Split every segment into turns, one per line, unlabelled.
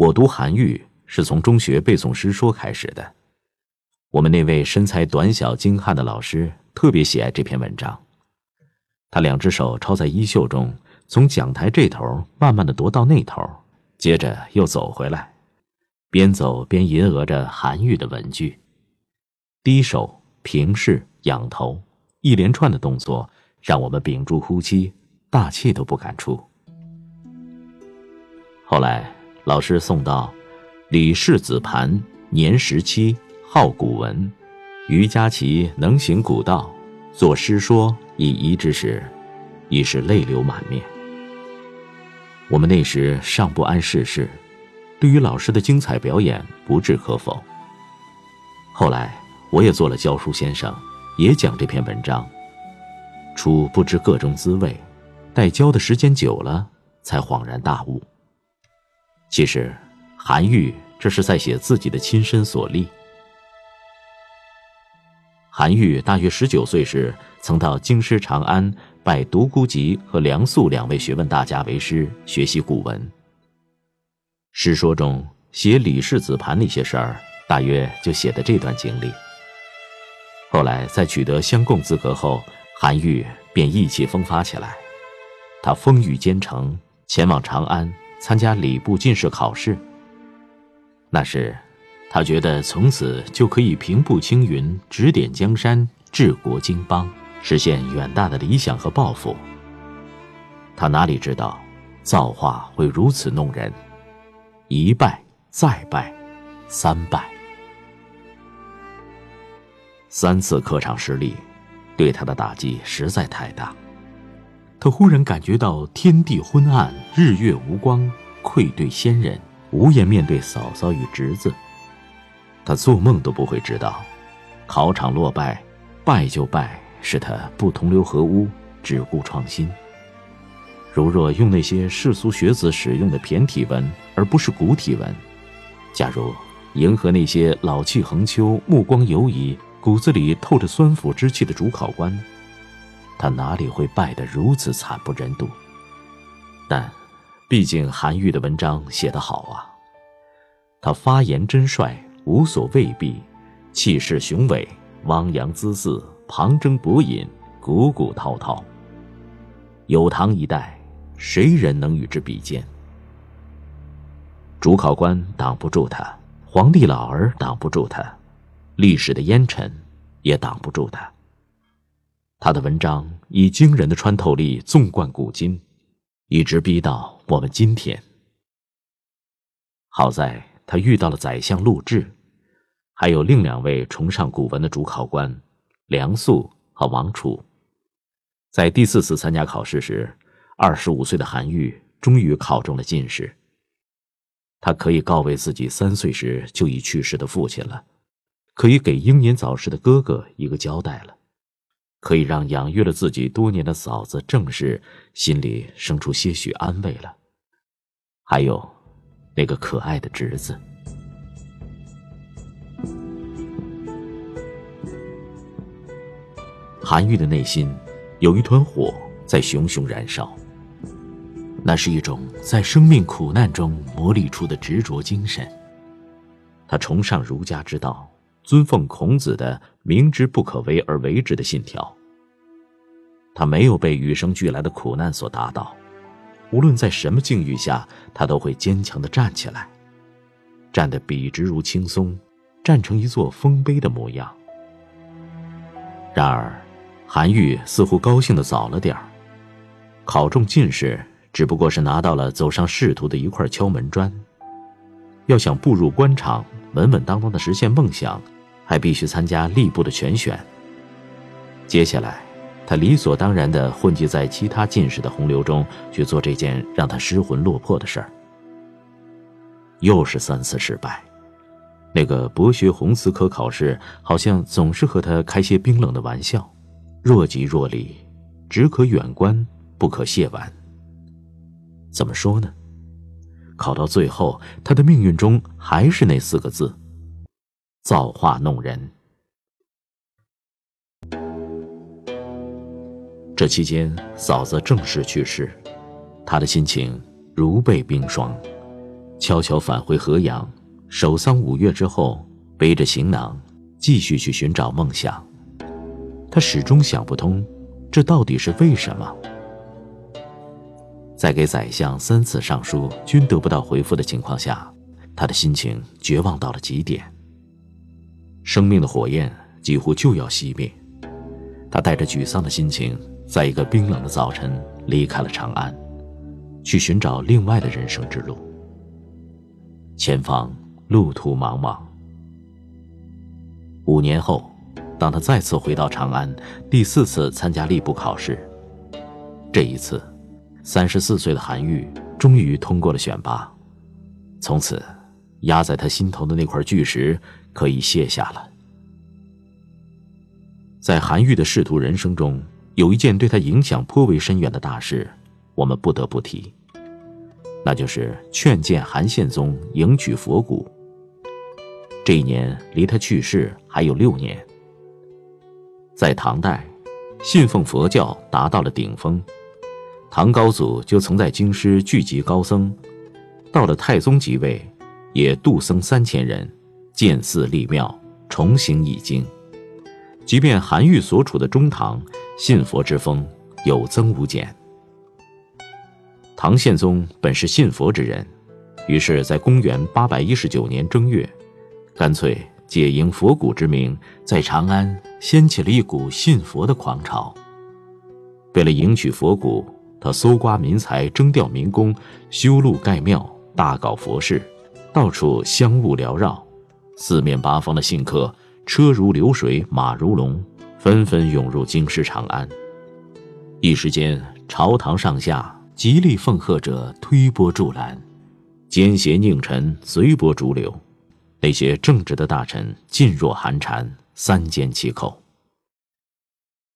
我读韩愈是从中学背诵诗说开始的。我们那位身材短小精悍的老师特别喜爱这篇文章，他两只手抄在衣袖中，从讲台这头慢慢的踱到那头，接着又走回来，边走边吟额着韩愈的文句，低手、平视、仰头，一连串的动作，让我们屏住呼吸，大气都不敢出。后来老师送到，李氏子盘，年十七。好古文，余嘉琪能行古道，作诗说以遗之时，已是泪流满面。我们那时尚不谙世事，对于老师的精彩表演不置可否。后来我也做了教书先生，也讲这篇文章，初不知个中滋味，待教的时间久了，才恍然大悟。其实，韩愈这是在写自己的亲身所历。韩愈大约十九岁时，曾到京师长安拜独孤及和梁肃两位学问大家为师，学习古文。诗说中写李氏子盘那些事儿，大约就写的这段经历。后来在取得乡贡资格后，韩愈便意气风发起来，他风雨兼程，前往长安参加礼部进士考试。那时。他觉得从此就可以平步青云，指点江山，治国经邦，实现远大的理想和抱负。他哪里知道，造化会如此弄人，一败再败，三败，三次客场失利，对他的打击实在太大。他忽然感觉到天地昏暗，日月无光，愧对先人，无颜面对嫂嫂与侄子。他做梦都不会知道，考场落败，败就败，是他不同流合污，只顾创新。如若用那些世俗学子使用的骈体文，而不是古体文，假如迎合那些老气横秋、目光游移、骨子里透着酸腐之气的主考官，他哪里会败得如此惨不忍睹？但，毕竟韩愈的文章写得好啊，他发言真率。无所畏避，气势雄伟，汪洋恣肆，旁征博引，古古滔滔。有唐一代，谁人能与之比肩？主考官挡不住他，皇帝老儿挡不住他，历史的烟尘也挡不住他。他的文章以惊人的穿透力纵贯古今，一直逼到我们今天。好在。他遇到了宰相陆贽，还有另两位崇尚古文的主考官梁肃和王储。在第四次参加考试时，二十五岁的韩愈终于考中了进士。他可以告慰自己三岁时就已去世的父亲了，可以给英年早逝的哥哥一个交代了，可以让养育了自己多年的嫂子郑氏心里生出些许安慰了，还有。那个可爱的侄子，韩愈的内心有一团火在熊熊燃烧。那是一种在生命苦难中磨砺出的执着精神。他崇尚儒家之道，尊奉孔子的“明知不可为而为之”的信条。他没有被与生俱来的苦难所打倒。无论在什么境遇下，他都会坚强的站起来，站得笔直如青松，站成一座丰碑的模样。然而，韩愈似乎高兴的早了点儿，考中进士只不过是拿到了走上仕途的一块敲门砖。要想步入官场，稳稳当当的实现梦想，还必须参加吏部的全选。接下来。他理所当然地混迹在其他进士的洪流中去做这件让他失魂落魄的事儿，又是三次失败。那个博学红词科考试好像总是和他开些冰冷的玩笑，若即若离，只可远观，不可亵玩。怎么说呢？考到最后，他的命运中还是那四个字：造化弄人。这期间，嫂子正式去世，他的心情如被冰霜，悄悄返回河阳，守丧五月之后，背着行囊，继续去寻找梦想。他始终想不通，这到底是为什么？在给宰相三次上书均得不到回复的情况下，他的心情绝望到了极点。生命的火焰几乎就要熄灭，他带着沮丧的心情，在一个冰冷的早晨离开了长安，去寻找另外的人生之路。前方路途茫茫。五年后。当他再次回到长安，第四次参加吏部考试，这一次，三十四岁的韩愈终于通过了选拔，从此，压在他心头的那块巨石可以卸下了。在韩愈的仕途人生中，有一件对他影响颇为深远的大事，我们不得不提，那就是劝谏韩宪宗迎娶佛骨。这一年离他去世还有六年。在唐代，信奉佛教达到了顶峰，唐高祖就曾在京师聚集高僧，到了太宗即位，也度僧三千人，建寺立庙，重行易经。即便韩愈所处的中唐，信佛之风有增无减。唐宪宗本是信佛之人，于是，在公元八百一十九年正月，干脆。借迎佛骨之名，在长安掀起了一股信佛的狂潮。为了迎娶佛骨，他搜刮民财，征调民工，修路盖庙，大搞佛事，到处香雾缭绕，四面八方的信客车如流水，马如龙，纷纷涌入京师长安。一时间，朝堂上下极力奉贺者推波助澜，奸邪佞臣随波逐流。那些正直的大臣噤若寒蝉，三缄其口。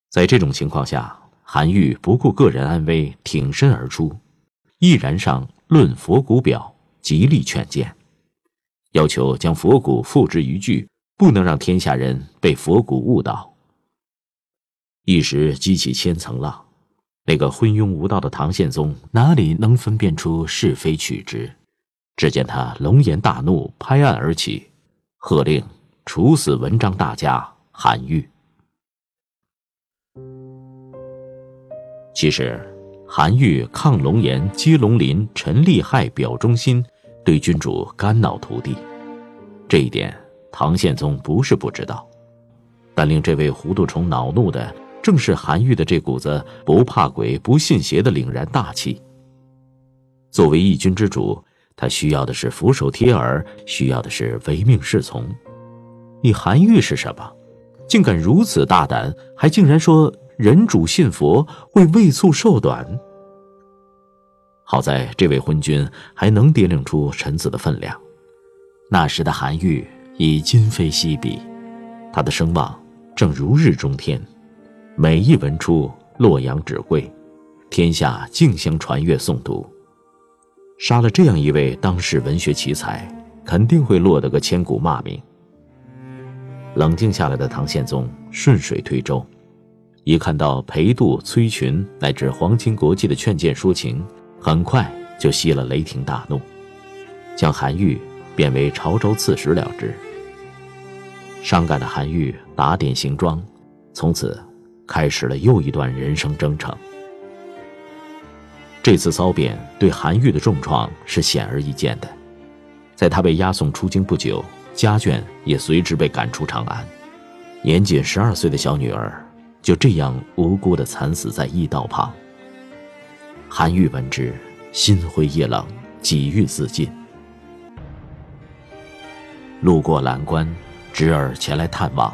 在这种情况下，韩愈不顾个人安危，挺身而出，毅然上《论佛骨表》，极力劝谏，要求将佛骨付之于炬，不能让天下人被佛骨误导。一时激起千层浪，那个昏庸无道的唐宪宗哪里能分辨出是非曲直？只见他龙颜大怒，拍案而起，喝令处死文章大家韩愈。其实，韩愈抗龙颜、接龙鳞、陈利害表忠心，对君主肝脑涂地，这一点唐宪宗不是不知道，但令这位糊涂虫恼怒的，正是韩愈的这股子不怕鬼、不信邪的凛然大气。作为一君之主。他需要的是俯首帖耳，需要的是唯命是从。你韩愈是什么？竟敢如此大胆，还竟然说人主信佛会畏促寿短。好在这位昏君还能掂量出臣子的分量。那时的韩愈已今非昔比，他的声望正如日中天，每一文出，洛阳纸贵，天下竞相传阅诵读。杀了这样一位当世文学奇才，肯定会落得个千古骂名。冷静下来的唐宪宗顺水推舟，一看到裴度、崔群乃至皇亲国戚的劝谏抒情，很快就吸了雷霆大怒，将韩愈贬为潮州刺史了之。伤感的韩愈打点行装，从此开始了又一段人生征程。这次骚变对韩愈的重创是显而易见的，在他被押送出京不久，家眷也随之被赶出长安，年仅十二岁的小女儿就这样无辜的惨死在驿道旁。韩愈闻之，心灰意冷，几欲自尽。路过蓝关，侄儿前来探望，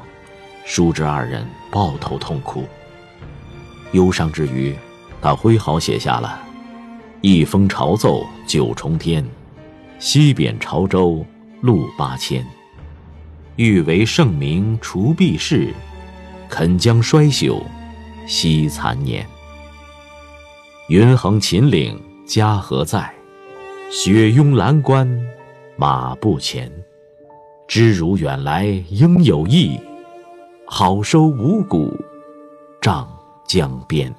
叔侄二人抱头痛哭。忧伤之余，他挥毫写下了。一封朝奏九重天，西贬潮州路八千。欲为圣明除弊事，肯将衰朽惜残年。云横秦岭家何在？雪拥蓝关马不前。知汝远来应有意，好收五谷丈江边。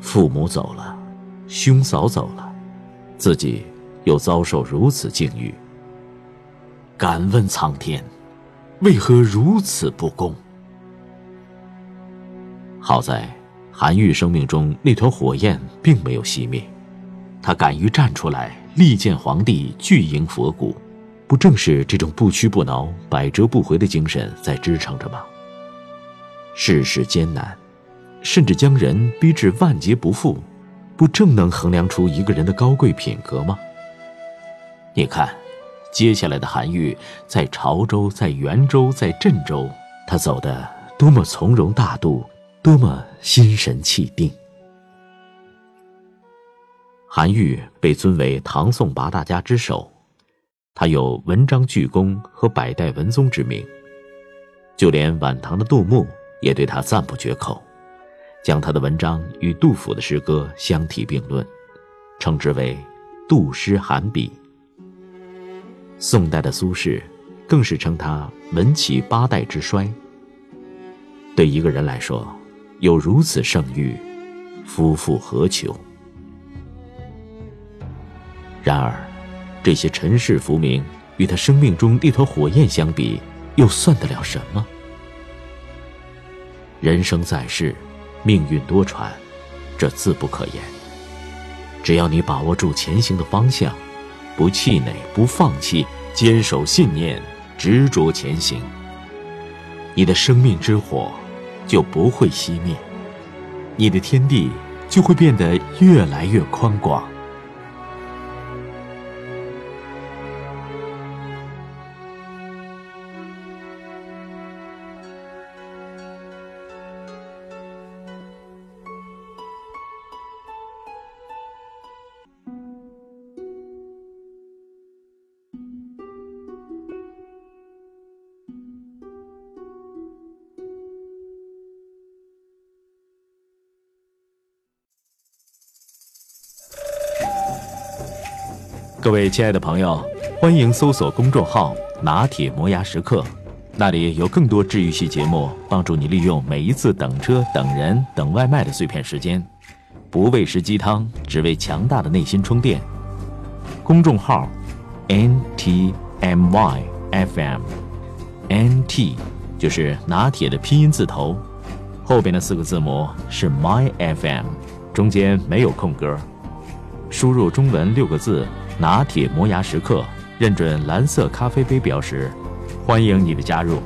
父母走了，兄嫂走了，自己又遭受如此境遇。敢问苍天，为何如此不公？好在韩愈生命中那团火焰并没有熄灭，他敢于站出来力荐皇帝，拒迎佛骨，不正是这种不屈不挠、百折不回的精神在支撑着吗？世事艰难，甚至将人逼至万劫不复，不正能衡量出一个人的高贵品格吗？你看，接下来的韩愈在潮州、在元州、在镇州，他走得多么从容大度，多么心神气定。韩愈被尊为唐宋八大家之首，他有文章巨公和百代文宗之名，就连晚唐的杜牧。也对他赞不绝口，将他的文章与杜甫的诗歌相提并论，称之为“杜诗韩笔”。宋代的苏轼更是称他“文起八代之衰”。对一个人来说，有如此盛誉，夫复何求？然而，这些尘世浮名与他生命中那团火焰相比，又算得了什么？人生在世，命运多舛，这自不可言。只要你把握住前行的方向，不气馁，不放弃，坚守信念，执着前行，你的生命之火就不会熄灭，你的天地就会变得越来越宽广。各位亲爱的朋友，欢迎搜索公众号“拿铁磨牙时刻”，那里有更多治愈系节目，帮助你利用每一次等车、等人、等外卖的碎片时间，不喂食鸡汤，只为强大的内心充电。公众号 “n t m y f m”，“n t” 就是拿铁的拼音字头，后边的四个字母是 “my f m”，中间没有空格。输入中文六个字。拿铁磨牙时刻，认准蓝色咖啡杯标识，欢迎你的加入。